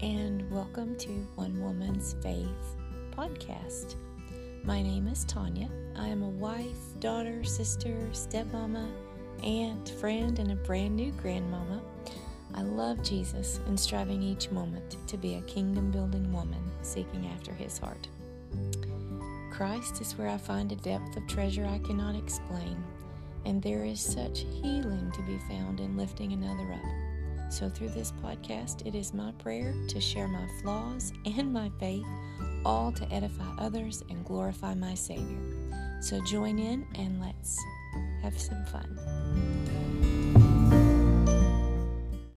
and welcome to One Woman's Faith podcast. My name is Tanya. I am a wife, daughter, sister, stepmama, aunt, friend, and a brand new grandmama. I love Jesus and striving each moment to be a kingdom building woman seeking after his heart. Christ is where I find a depth of treasure I cannot explain, and there is such healing to be found in lifting another up. So, through this podcast, it is my prayer to share my flaws and my faith, all to edify others and glorify my Savior. So, join in and let's have some fun.